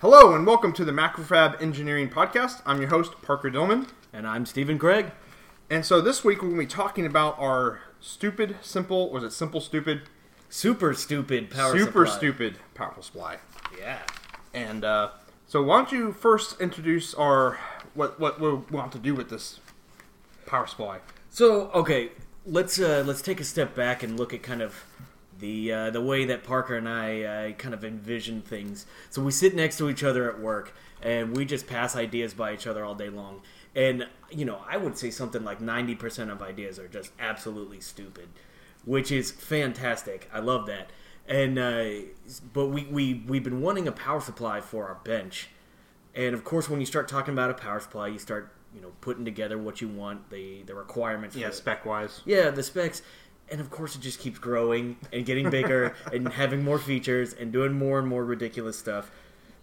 Hello and welcome to the Macrofab Engineering Podcast. I'm your host, Parker Dillman. And I'm Stephen Craig. And so this week we're going to be talking about our stupid, simple, was it simple, stupid? Super stupid power supply. Super supply. stupid power supply. Yeah. And uh, so why don't you first introduce our, what, what we want to do with this power supply? So okay, let's uh, let's take a step back and look at kind of the uh, the way that Parker and I uh, kind of envision things. So we sit next to each other at work, and we just pass ideas by each other all day long. And you know, I would say something like ninety percent of ideas are just absolutely stupid, which is fantastic. I love that. And uh, but we we we've been wanting a power supply for our bench, and of course, when you start talking about a power supply, you start you know putting together what you want, the the requirements. Yeah, spec wise. Yeah, the specs. And of course, it just keeps growing and getting bigger and having more features and doing more and more ridiculous stuff.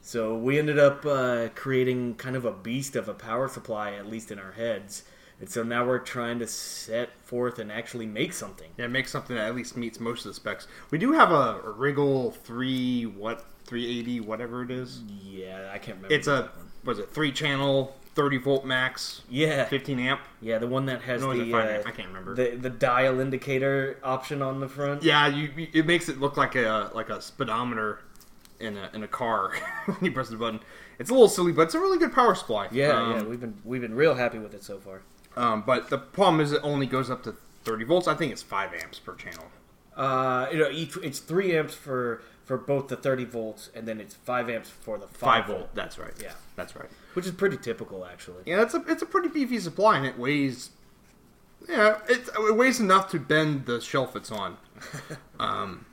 So we ended up uh, creating kind of a beast of a power supply, at least in our heads. And so now we're trying to set forth and actually make something. Yeah, make something that at least meets most of the specs. We do have a, Rigol 3, what, 380, whatever it is. Yeah, I can't remember. It's a, was it, 3 channel, 30 volt max, yeah, 15 amp? yeah, the one that has No, the uh, amp? I can't remember. the the dial indicator option on the front. Yeah, you, you- it makes it look like a like a speedometer in a in a car when you press the button. It's a little silly, but it's a really good power supply. yeah, Um, yeah. We've been we've been real happy with it so far. Um, but the problem is it only goes up to 30 volts. I think it's five amps per channel. Uh, you know, each it's three amps for for both the 30 volts, and then it's five amps for the Five five, volt. That's right. Yeah. that's right. which is pretty typical actually. Yeah, it's a it's a pretty beefy supply, and it weighs. Yeah, it, it weighs enough to bend the shelf it's on. um,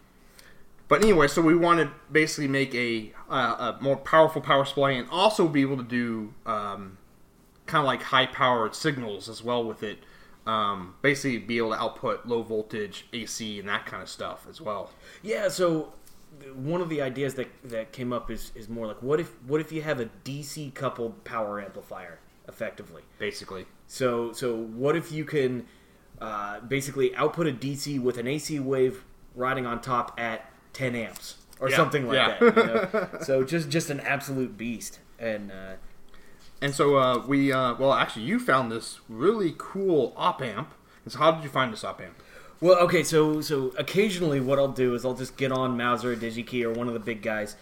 but anyway, so we want to basically make a, uh, a more powerful power supply, and also be able to do um, kind of like high powered signals as well with it. Um, basically, be able to output low voltage AC and that kind of stuff as well. Yeah. So th- one of the ideas that that came up is is more like what if what if you have a DC coupled power amplifier effectively. Basically, So so what if you can uh, basically output a DC with an AC wave riding on top at 10 amps or Yeah, something like yeah. that. You know? so just just an absolute beast and. Uh, And so uh, we, uh, well, actually, you found this really cool op amp. And so, how did you find this op amp? Well, okay, so so occasionally what I'll do is I'll just get on Mouser or DigiKey or one of the big guys,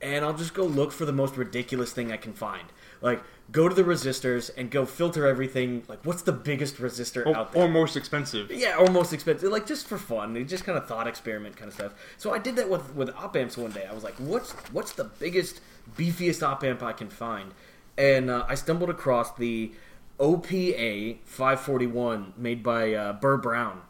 and I'll just go look for the most ridiculous thing I can find. Like go to the resistors and go filter everything. Like what's the biggest resistor Or, out there? or most expensive? yeah, or most expensive, like just for fun, just kind of thought experiment kind of stuff. So I did that with with op amps one day. I was like, what's what's the biggest, beefiest op amp I can find? And uh, I stumbled across the OPA 541 made by uh, Burr Brown.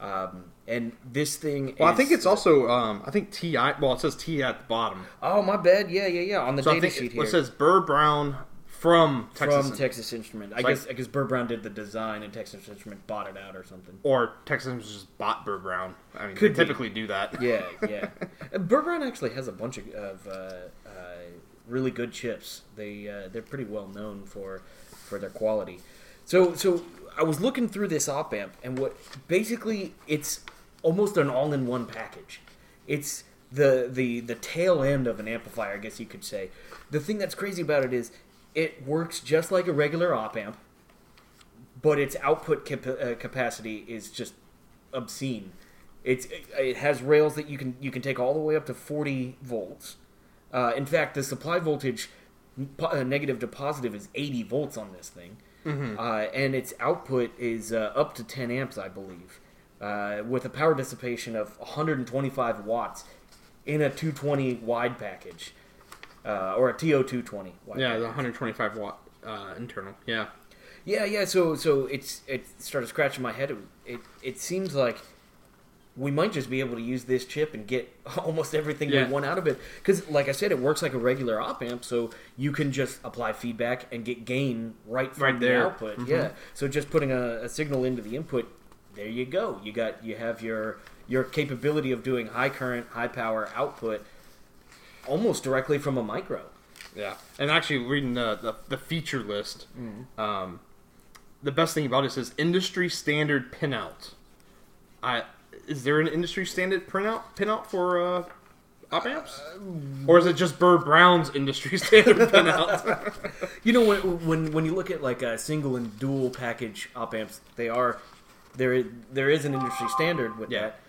Um, and this thing, Well, I think it's also, um, I think TI, well, it says TI at the bottom. Oh, my bad. Yeah, yeah, yeah. On the So data sheet it, here it says Burr Brown from Texas. from Texas Instrument. I So guess I guess Burr Brown did the design and Texas Instrument bought it out or something. or Texas Instruments just bought Burr Brown. I mean, Could they typically do that. Yeah, yeah. Uh, Burr Brown actually has a bunch of, of uh, uh, really good chips. They uh, they're pretty well known for for their quality. So so I was looking through this op amp and what basically it's almost an all in one package. It's the the the tail end of an amplifier, I guess you could say. The thing that's crazy about it is it works just like a regular op amp, but its output cap- uh, capacity is just obscene. It's it, has rails that you can you can take all the way up to 40 volts. Uh, in fact, the supply voltage uh, negative to positive is 80 volts on this thing, uh, and its output is uh, up to 10 amps, I believe, uh, with a power dissipation of 125 watts in a 220 wide package, uh, or a TO220 wide. Yeah, package. the 125 watt uh, internal. Yeah. Yeah, yeah. So, so it's it started scratching my head. It it, it seems like we might just be able to use this chip and get almost everything Yeah. we want out of it. Because, like I said, it works like a regular op amp, so you can just apply feedback and get gain right from Right the there. output. Mhm. Yeah. So just putting a, a signal into the input, there you go. You got you have your your capability of doing high current, high power output almost directly from a micro. Yeah, and actually reading the the, the feature list, Mm-hmm. um, the best thing about it says industry standard pinout. I is there an industry standard printout pinout for uh, op amps, or is it just Burr Brown's industry standard pinout? You know, when when when you look at like a single and dual package op amps, they are there. is- There is an industry standard with Yeah. that,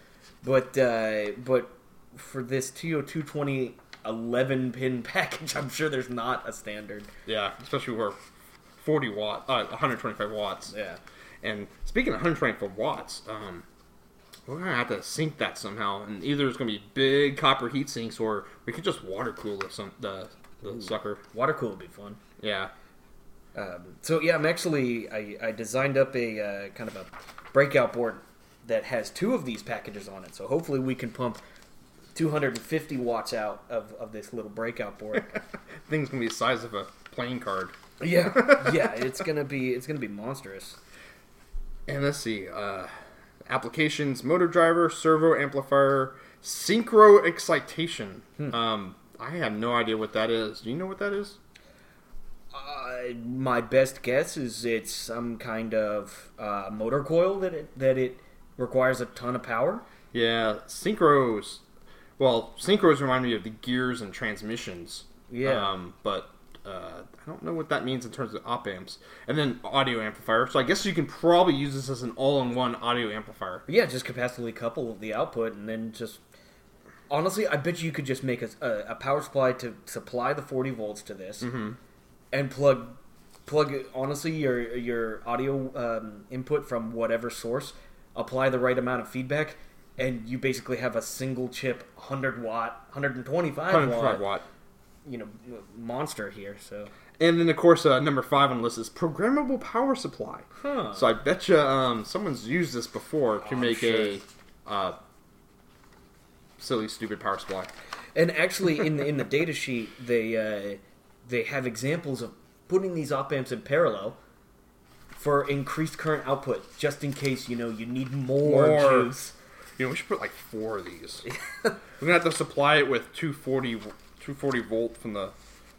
but uh, but for this TO two twenty 11 pin package, I'm sure there's not a standard. yeah, especially where 40 watt, uh, 125 watts. Yeah. And speaking of 125 watts, um, we're gonna have to sink that somehow, and either it's gonna be big copper heat sinks, or we could just water cool the some the, the sucker. Water cool would be fun. Yeah, Um, so yeah, I'm actually I, I designed up a uh, kind of a breakout board that has two of these packages on it. So hopefully we can pump 250 watts out of, of this little breakout board. thing's gonna be the size of a playing card. yeah, yeah, it's gonna be it's gonna be monstrous. And let's see, uh, applications: motor driver, servo amplifier, synchro excitation. Um, I have no idea what that is. Do you know what that is? Uh, my best guess is it's some kind of uh, motor coil that it that it requires a ton of power. Yeah, synchros. Well, synchros remind me of the gears and transmissions. Yeah. Um, but uh, I don't know what that means in terms of op amps. And then audio amplifier. So I guess you can probably use this as an all-in-one audio amplifier. Yeah, just capacitively couple the output, and then just honestly, I bet you could just make a, a, a power supply to supply the 40 volts to this, and plug plug honestly your your audio um, input from whatever source, apply the right amount of feedback, and you basically have a single chip 100 watt, 125, 105 watt, watt. You know, monster here. So, And then of course uh, number five on the list is programmable power supply. huh? So I bet you um, someone's used this before to Oh, make sure. a uh, silly, stupid power supply. And actually, in the in the data sheet, they uh, they have examples of putting these op amps in parallel for increased current output, just in case you know you need more, More. juice. You know, we should put like four of these. We're gonna have to supply it with 240, vo- 240 volt from the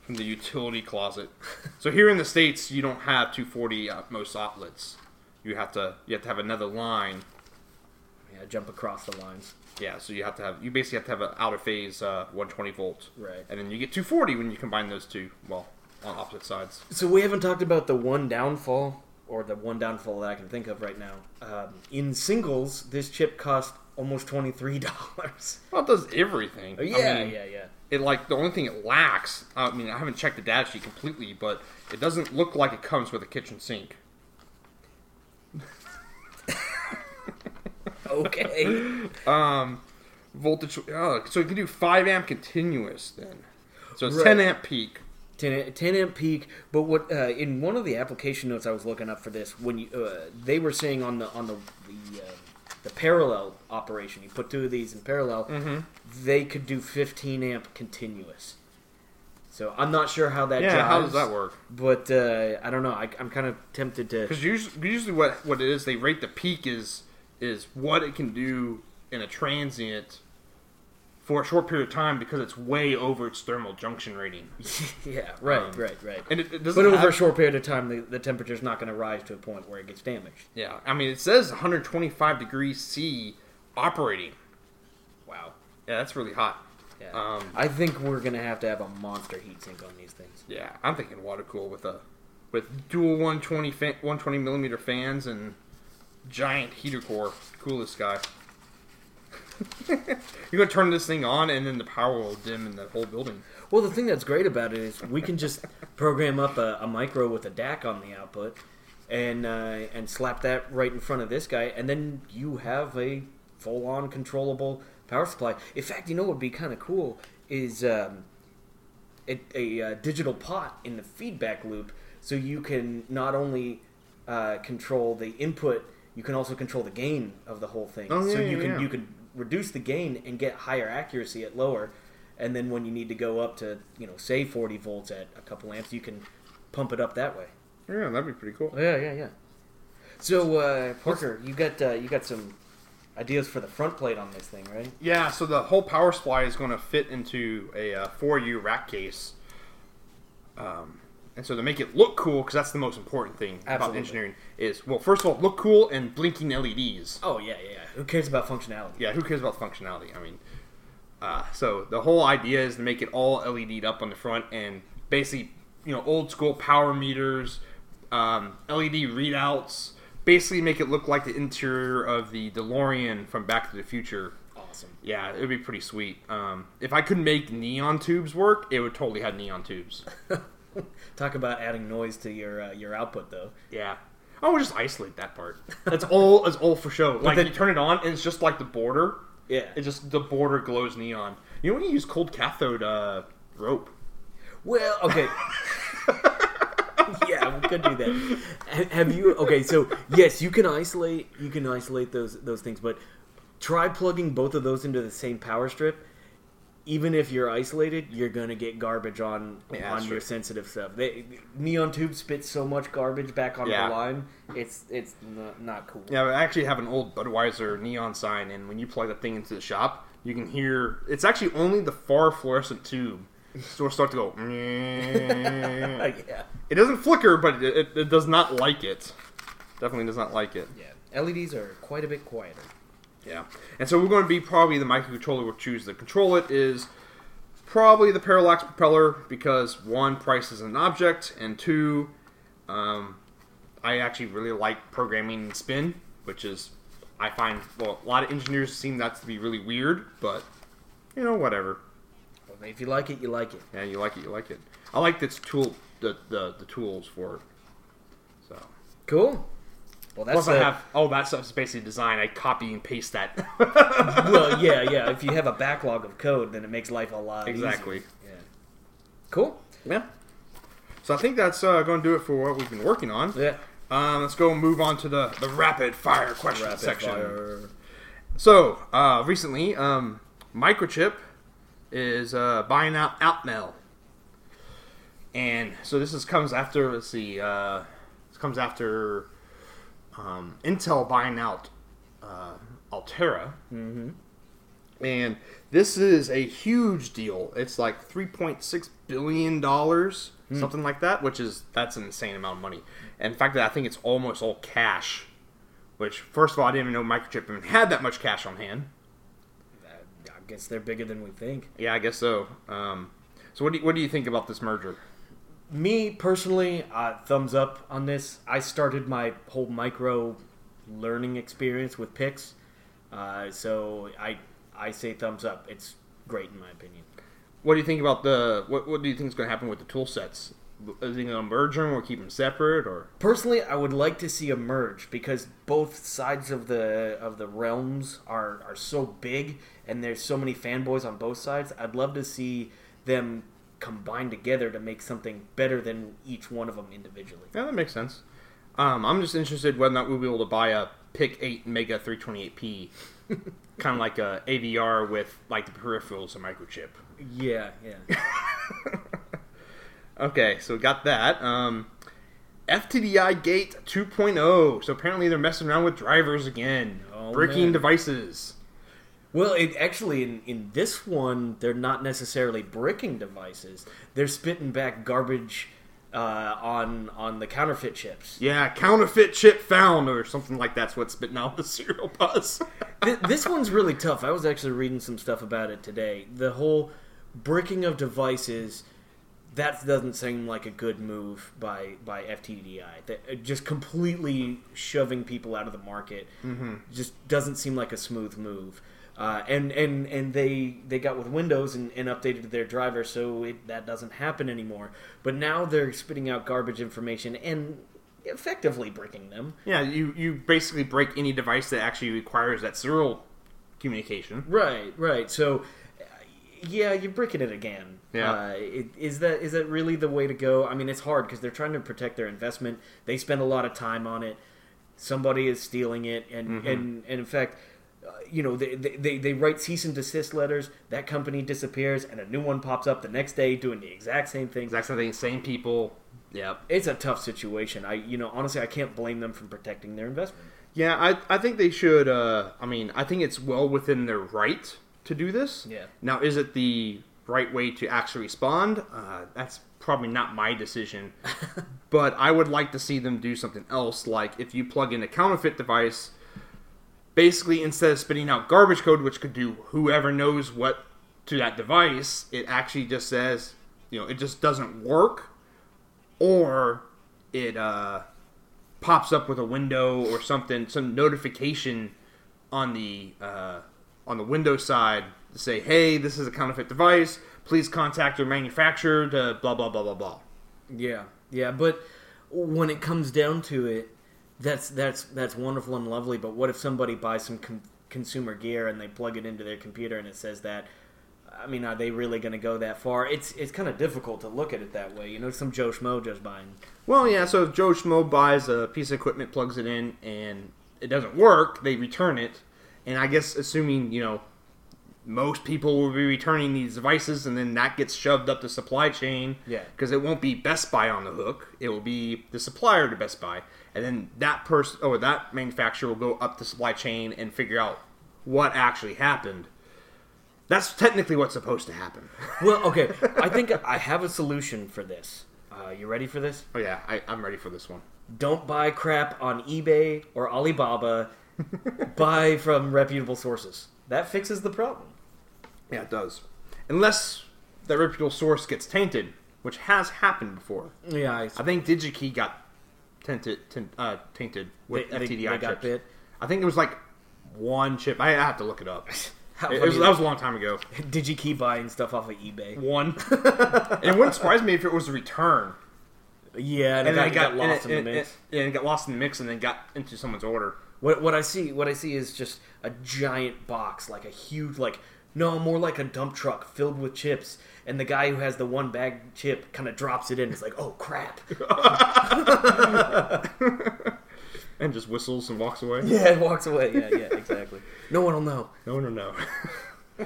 from the utility closet. So here in the states, you don't have 240 at most outlets. You have to you have to have another line. Yeah, jump across the lines. Yeah, so you have to have you basically have to have an out of phase uh, 120 volt. Right. And then you get 240 when you combine those two. Well, on opposite sides. So we haven't talked about the one downfall, or the one downfall that I can think of right now. Um, in singles, this chip cost almost twenty three dollars. Well, it does everything. I yeah, mean, yeah, yeah. It like the only thing it lacks. I mean, I haven't checked the data sheet completely, but it doesn't look like it comes with a kitchen sink. Okay. Um, voltage. Oh, so you can do five amp continuous then. So it's Right. ten amp peak. 10, 10 amp peak. But what uh, in one of the application notes I was looking up for this, when you uh, they were saying on the on the the, uh, the parallel operation, you put two of these in parallel, Mm-hmm. they could do 15 amp continuous. So I'm not sure how that. Yeah, how does that work? But uh, I don't know. I, I'm kind of tempted to. Because usually, usually what what it is, they rate the peak is is what it can do in a transient for a short period of time because it's way over its thermal junction rating. yeah, right, Um, right, right. And it, it doesn't But over have- a short period of time, the, the temperature's not going to rise to a point where it gets damaged. Yeah, I mean, it says 125 degrees C operating. Wow. Yeah, that's really hot. Yeah. Um, I think we're going to have to have a monster heatsink on these things. Yeah, I'm thinking water cool with a with dual 120 fa- 120 millimeter fans and giant heater core. Coolest guy. You're gonna turn this thing on and then the power will dim in the whole building. Well, the thing that's great about it is we can just program up a, a micro with a DAC on the output, and uh, and slap that right in front of this guy, and then you have a full-on controllable power supply. In fact, you know what would be kind of cool is um, a, a, uh digital pot in the feedback loop, so you can not only uh, control the input, you can also control the gain of the whole thing. Oh, so yeah, you yeah, can yeah. you can reduce the gain and get higher accuracy at lower, and then when you need to go up to you know say 40 volts at a couple amps, you can pump it up that way. Yeah, that'd be pretty cool. Yeah, yeah, yeah. So uh, Parker, you got uh, you got some ideas for the front plate on this thing, right? Yeah, so the whole power supply is going to fit into a uh, 4U rack case. Um, and so to make it look cool, because that's the most important thing about Absolutely. engineering, is well, first of all, look cool and blinking LEDs. Oh yeah, yeah. yeah. Who cares about functionality? Yeah, who cares about functionality? I mean, Uh, so the whole idea is to make it all LED'd up on the front and basically, you know, old school power meters, um, LED readouts. Basically, make it look like the interior of the DeLorean from Back to the Future. Awesome. Yeah, it would be pretty sweet. Um, if I could make neon tubes work, it would totally have neon tubes. Talk about adding noise to your uh, your output, though. Yeah. I would just isolate that part. That's all. That's all for show. Like then- you turn it on, and it's just like the border. Yeah. It just the border glows neon. You know when you use cold cathode uh, rope. Well, okay. yeah, we could do that. Have you? Okay, so yes, you can isolate. You can isolate those those things, but try plugging both of those into the same power strip. Even if you're isolated, you're gonna get garbage on Yeah, on your true. sensitive stuff. They, neon tube spits so much garbage back on Yeah. the line. It's it's not, not cool. Yeah, I actually have an old Budweiser neon sign, and when you plug that thing into the shop, you can hear. It's actually only the far fluorescent tube. So start to go. yeah. it doesn't flicker, but it, it, it does not like it. Definitely does not like it. Yeah. LEDs are quite a bit quieter. Yeah. And so we're going to be probably the microcontroller we'll choose to control it is probably the parallax propeller because one, price is an object, and two, um, I actually really like programming spin, which is I find well a lot of engineers seem that to be really weird, but you know whatever. Well, if you like it, you like it. Yeah, you like it, you like it. I like this tool, the the, the tools for it. So Cool. Well, that's plus I have oh that stuff's basically design. I copy and paste that. well, yeah, yeah. If you have a backlog of code, then it makes life a lot Exactly. easier. Yeah. Cool. Yeah. So I think that's uh, going to do it for what we've been working on. Yeah. Um, let's go move on to the, the rapid fire question Rapid section. fire. So uh, recently, um, Microchip is uh, buying out Atmel, and so this is comes after let's see, uh, this comes after um, Intel buying out uh, Altera. Mm-hmm. and this is a huge deal. It's like three point six billion dollars, something like that, which is that's an insane amount of money. And in fact, I think it's almost all cash. Which, first of all, I didn't even know Microchip even had that much cash on hand. I guess they're bigger than we think. Yeah, I guess so. Um, so, what do you, what do you think about this merger? Me personally, uh, thumbs up on this. I started my whole micro learning experience with PICs, uh, so I I say thumbs up. It's great in my opinion. What do you think about the what? What do you think is going to happen with the tool sets? Is he going to merge them or keep them separate? Or Personally, I would like to see a merge because both sides of the of the realms are are so big, and there's so many fanboys on both sides. I'd love to see them combine together to make something better than each one of them individually. yeah, that makes sense. Um, I'm just interested whether or not we'll be able to buy a PIC 8 Mega 328p, kind of like a AVR with like the peripherals of microchip. Yeah, yeah. Okay, so we got that. Um, FTDI Gate 2.0. So apparently they're messing around with drivers again, Oh, breaking man. devices. Well, it actually in in this one they're not necessarily bricking devices. They're spitting back garbage uh, on on the counterfeit chips. Yeah, counterfeit chip found or something like that's what's spitting out the serial bus. Th- this one's really tough. I was actually reading some stuff about it today. The whole bricking of devices that doesn't seem like a good move by by FTDI. That uh, just completely shoving people out of the market just doesn't seem like a smooth move. Uh, and and and they they got with Windows and, and updated their driver so it, that doesn't happen anymore. But now they're spitting out garbage information and effectively breaking them. yeah, you, you basically break any device that actually requires that serial communication. Right, right. So, uh, yeah, you're breaking it again. Yeah. Uh, it, is that is that really the way to go? I mean, it's hard because they're trying to protect their investment. They spend a lot of time on it. Somebody is stealing it, and Mm-hmm. and, and in fact. Uh, You know, they, they, they write cease and desist letters. That company disappears, and a new one pops up the next day doing the exact same thing. Exact same thing, same people. Yep. It's a tough situation. I, you know, honestly, I can't blame them for protecting their investment. Yeah, I, I think they should. Uh, I mean, I think it's well within their right to do this. Yeah. Now, is it the right way to actually respond? Uh, that's probably not my decision. but I would like to see them do something else. Like if you plug in a counterfeit device, basically instead of spitting out garbage code, which could do whoever knows what to that device, it actually just says, you know, it just doesn't work, or it uh, pops up with a window or something, some notification on the uh, on the window side to say, hey, this is a counterfeit device. Please contact your manufacturer to blah blah blah blah blah. Yeah, yeah, but when it comes down to it, that's that's that's wonderful and lovely. But what if somebody buys some con- consumer gear and they plug it into their computer and it says that? I mean, are they really going to go that far? It's it's kind of difficult to look at it that way. You know, some Joe Schmo just buying. Well, yeah. So if Joe Schmo buys a piece of equipment, plugs it in, and it doesn't work, they return it. And I guess assuming you know most people will be returning these devices, and then that gets shoved up the supply chain. Yeah. Because it won't be Best Buy on the hook; it will be the supplier to Best Buy, and then that person or that manufacturer will go up the supply chain and figure out what actually happened. That's technically what's supposed to happen. Well, okay, I think I have a solution for this. Uh, you ready for this? oh yeah, I, I'm ready for this one. Don't buy crap on eBay or Alibaba. buy from reputable sources. That fixes the problem. Yeah, it does. Unless that reputable source gets tainted, which has happened before. Yeah, I, I think DigiKey got tainted, taint, uh, tainted with They- they- FTDI they got chips. bit? I think it was like one chip. I have to look it up. It was, that was a long time ago. Keep buying stuff off of eBay? One. and it wouldn't surprise me if it was a return. Yeah, and, And it then got, it got, got lost and in it, the mix. it- yeah, and it got lost in the mix and then got into someone's order. What what I see what I see is just a giant box, like a huge like no more like a dump truck filled with chips, and the guy who has the one bag chip kind of drops it in. It's like oh crap. And just whistles and walks away. yeah, it walks away. Yeah, yeah, exactly. No one will know. No, one will know.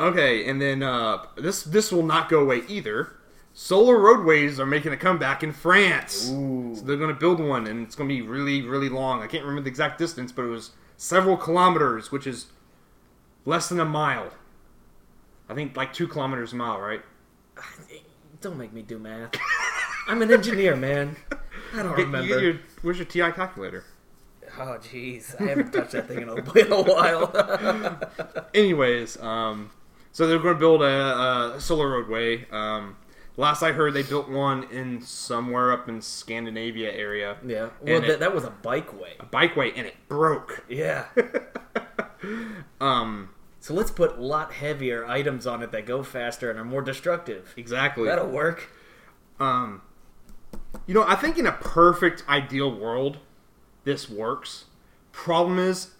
okay, and then uh, this this will not go away either. Solar roadways are making a comeback in France. Ooh. So they're going to build one, and it's going to be really, really long. I can't remember the exact distance, but it was several kilometers, which is less than a mile. I think like two kilometers a mile, right? Don't make me do math. I'm an engineer, man. I don't Get- you remember. get your- where's your TI calculator? Oh jeez, I haven't touched that thing in a, in a while. Anyways, um, so they're going to build a, a solar roadway. Um, last I heard, they built one in somewhere up in Scandinavia area. yeah, well, And that, it- that was a bikeway. a bikeway, and it broke. Yeah. Um, So let's put a lot heavier items on it that go faster and are more destructive. exactly. That'll work. Um, you know, I think in a perfect ideal world, this works. Problem is,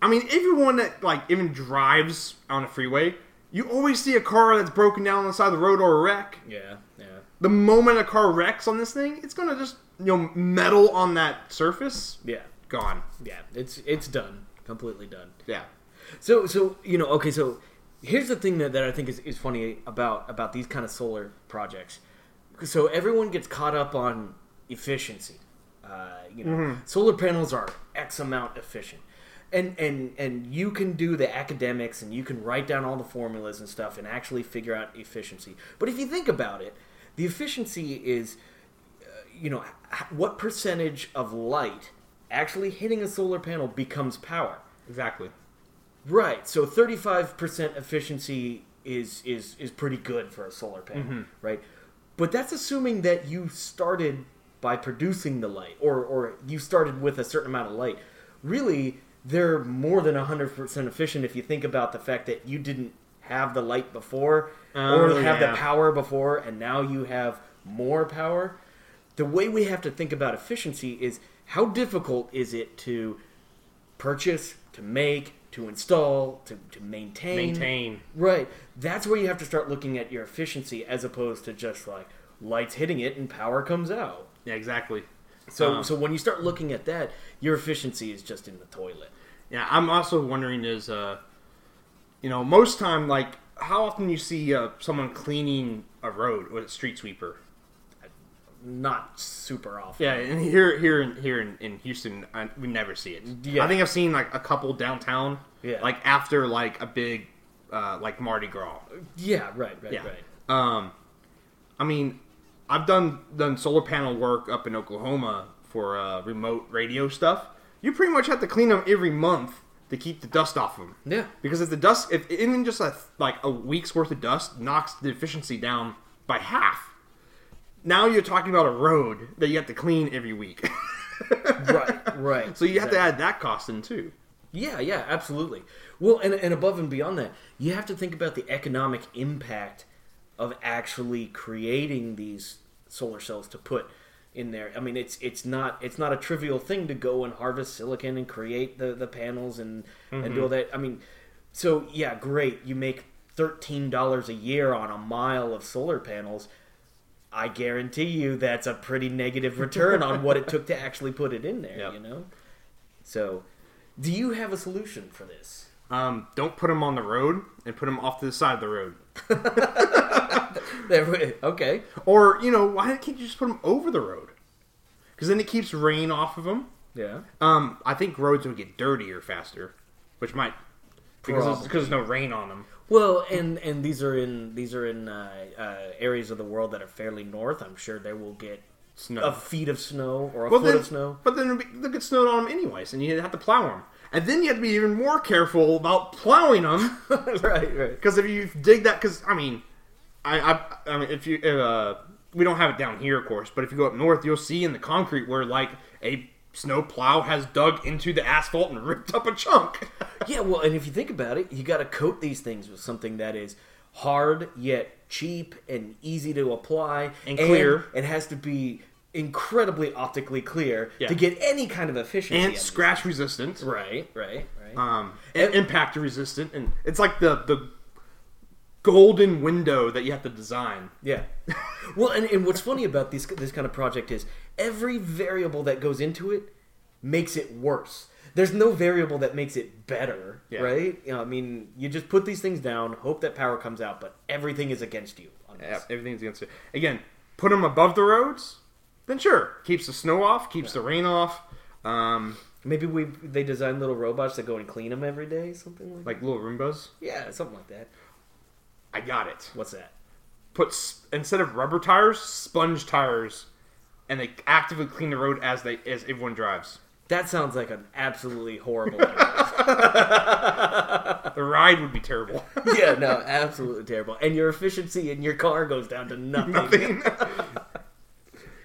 I mean, everyone that like even drives on a freeway, you always see a car that's broken down on the side of the road or a wreck. Yeah, yeah. The moment a car wrecks on this thing, it's gonna just you know metal on that surface, Yeah. gone. Yeah. It's it's done. Completely done. Yeah. So so you know, okay, so here's the thing that, that I think is, is funny about about these kind of solar projects. So everyone gets caught up on efficiency. Uh, you know, solar panels are X amount efficient. And, and and you can do the academics and you can write down all the formulas and stuff and actually figure out efficiency. But if you think about it, the efficiency is you know, what percentage of light actually hitting a solar panel becomes power? Exactly. Right. So 35% efficiency is is is pretty good for a solar panel, mm-hmm. right? But that's assuming that you started by producing the light or or you started with a certain amount of light. Really, they're more than 100% efficient if you think about the fact that you didn't have the light before Oh, or have yeah. the power before and now you have more power. The way we have to think about efficiency is how difficult is it to purchase, to make, to install, to, to maintain. Maintain. Right. That's where you have to start looking at your efficiency as opposed to just like lights hitting it and power comes out. Yeah. Exactly. So Um, so when you start looking at that, your efficiency is just in the toilet. Yeah, I'm also wondering is, uh, you know, most time, like, how often you see uh, someone cleaning a road with a street sweeper? Not super often. Yeah, and here, here, in, here in, in Houston, I, we never see it. Yeah. I think I've seen like a couple downtown. Yeah. Like after like a big, uh, like Mardi Gras. Yeah, right, right, Yeah. right. Um, I mean, I've done done solar panel work up in Oklahoma for uh, remote radio stuff. You pretty much have to clean them every month to keep the dust off them. Yeah. Because if the dust, if even just a like a week's worth of dust knocks the efficiency down by half, now you're talking about a road that you have to clean every week. right, right. so you have to add that cost in too. Yeah, yeah, absolutely. Well, and, and above and beyond that, you have to think about the economic impact of actually creating these solar cells to put in there. I mean, it's it's not it's not a trivial thing to go and harvest silicon and create the, the panels and and do mm-hmm. all that. I mean, so yeah, great. You make thirteen dollars a year on a mile of solar panels. I guarantee you that's a pretty negative return on what it took to actually put it in there. Yep. You know, so do you have a solution for this? Um, don't put them on the road and put them off to the side of the road. Okay. Or you know, why can't you just put them over the road? Because then it keeps rain off of them. Yeah. Um, I think roads would get dirtier faster, which might because there's, because there's no rain on them. Well, and and these are in these are in uh, uh, areas of the world that are fairly north. I'm sure they will get Snow. a feet of snow or a Well, foot then, of snow. but then they'll get snowed on them anyways, and you have to plow them. And then you have to be even more careful about plowing them right, right. because if you dig that, because I mean, I, I, I mean, if you, uh, we don't have it down here, of course, but if you go up north, you'll see in the concrete where like a snow plow has dug into the asphalt and ripped up a chunk. Yeah, well, and if you think about it, you got to coat these things with something that is hard yet cheap and easy to apply And clear. It has to be incredibly optically clear Yeah. to get any kind of efficiency. and scratch resistant. Right, right, right. um, and impact resistant, and it's like the the golden window that you have to design. Yeah. Well, and, and what's funny about this this kind of project is every variable that goes into it makes it worse. There's no variable that makes it better, Yeah. right? You know, I mean, you just put these things down, hope that power comes out, but everything is against you Yeah, everything's against you. Again, put them above the roads, then sure, keeps the snow off, keeps the rain off. Um, Maybe we they design little robots that go and clean them every day, something like, like little Roombas. yeah, something like that. I got it. What's that? Put instead of rubber tires, sponge tires, and they actively clean the road as they as everyone drives. That sounds like an absolutely horrible. The ride would be terrible. yeah, no, absolutely terrible. And your efficiency in your car goes down to nothing. Nothing.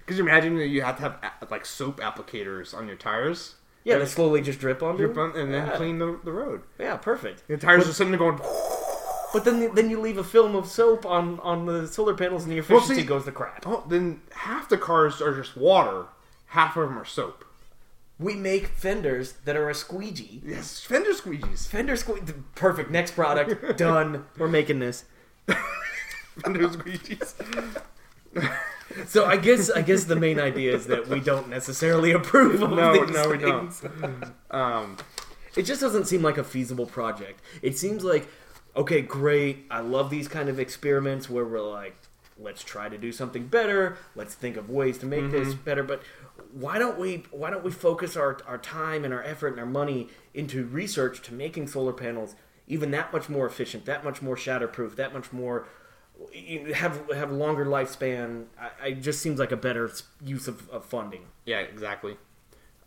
Because you imagine that you have to have like soap applicators on your tires, Yeah, they slowly just drip on drip them. on- and then Yeah. clean the, the road. Yeah, perfect. The tires are sitting there going. But then then you leave a film of soap on on the solar panels, and the Well, efficiency see- goes to crap. Oh, then half the cars are just water, half of them are soap. We make fenders that are a squeegee. Yes, fender squeegees. Fender squeegee. Perfect. Next product done. We're making this. Fender squeegees. So I guess I guess the main idea is that we don't necessarily approve of No, these no, we things. Um, It just doesn't seem like a feasible project. It seems like, okay, great. I love these kind of experiments where we're like, let's try to do something better. Let's think of ways to make this better. But why don't we why don't we focus our, our time and our effort and our money into research to making solar panels even that much more efficient, that much more shatterproof, that much more have have longer lifespan. I, I just seems like a better use of, of funding. yeah, exactly.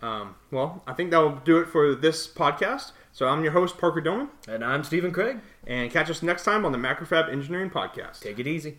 Um, well, I think that will do it for this podcast. So I'm your host, Parker Dillman, And I'm Stephen Craig. and catch us next time on the Macrofab Engineering Podcast. Take it easy.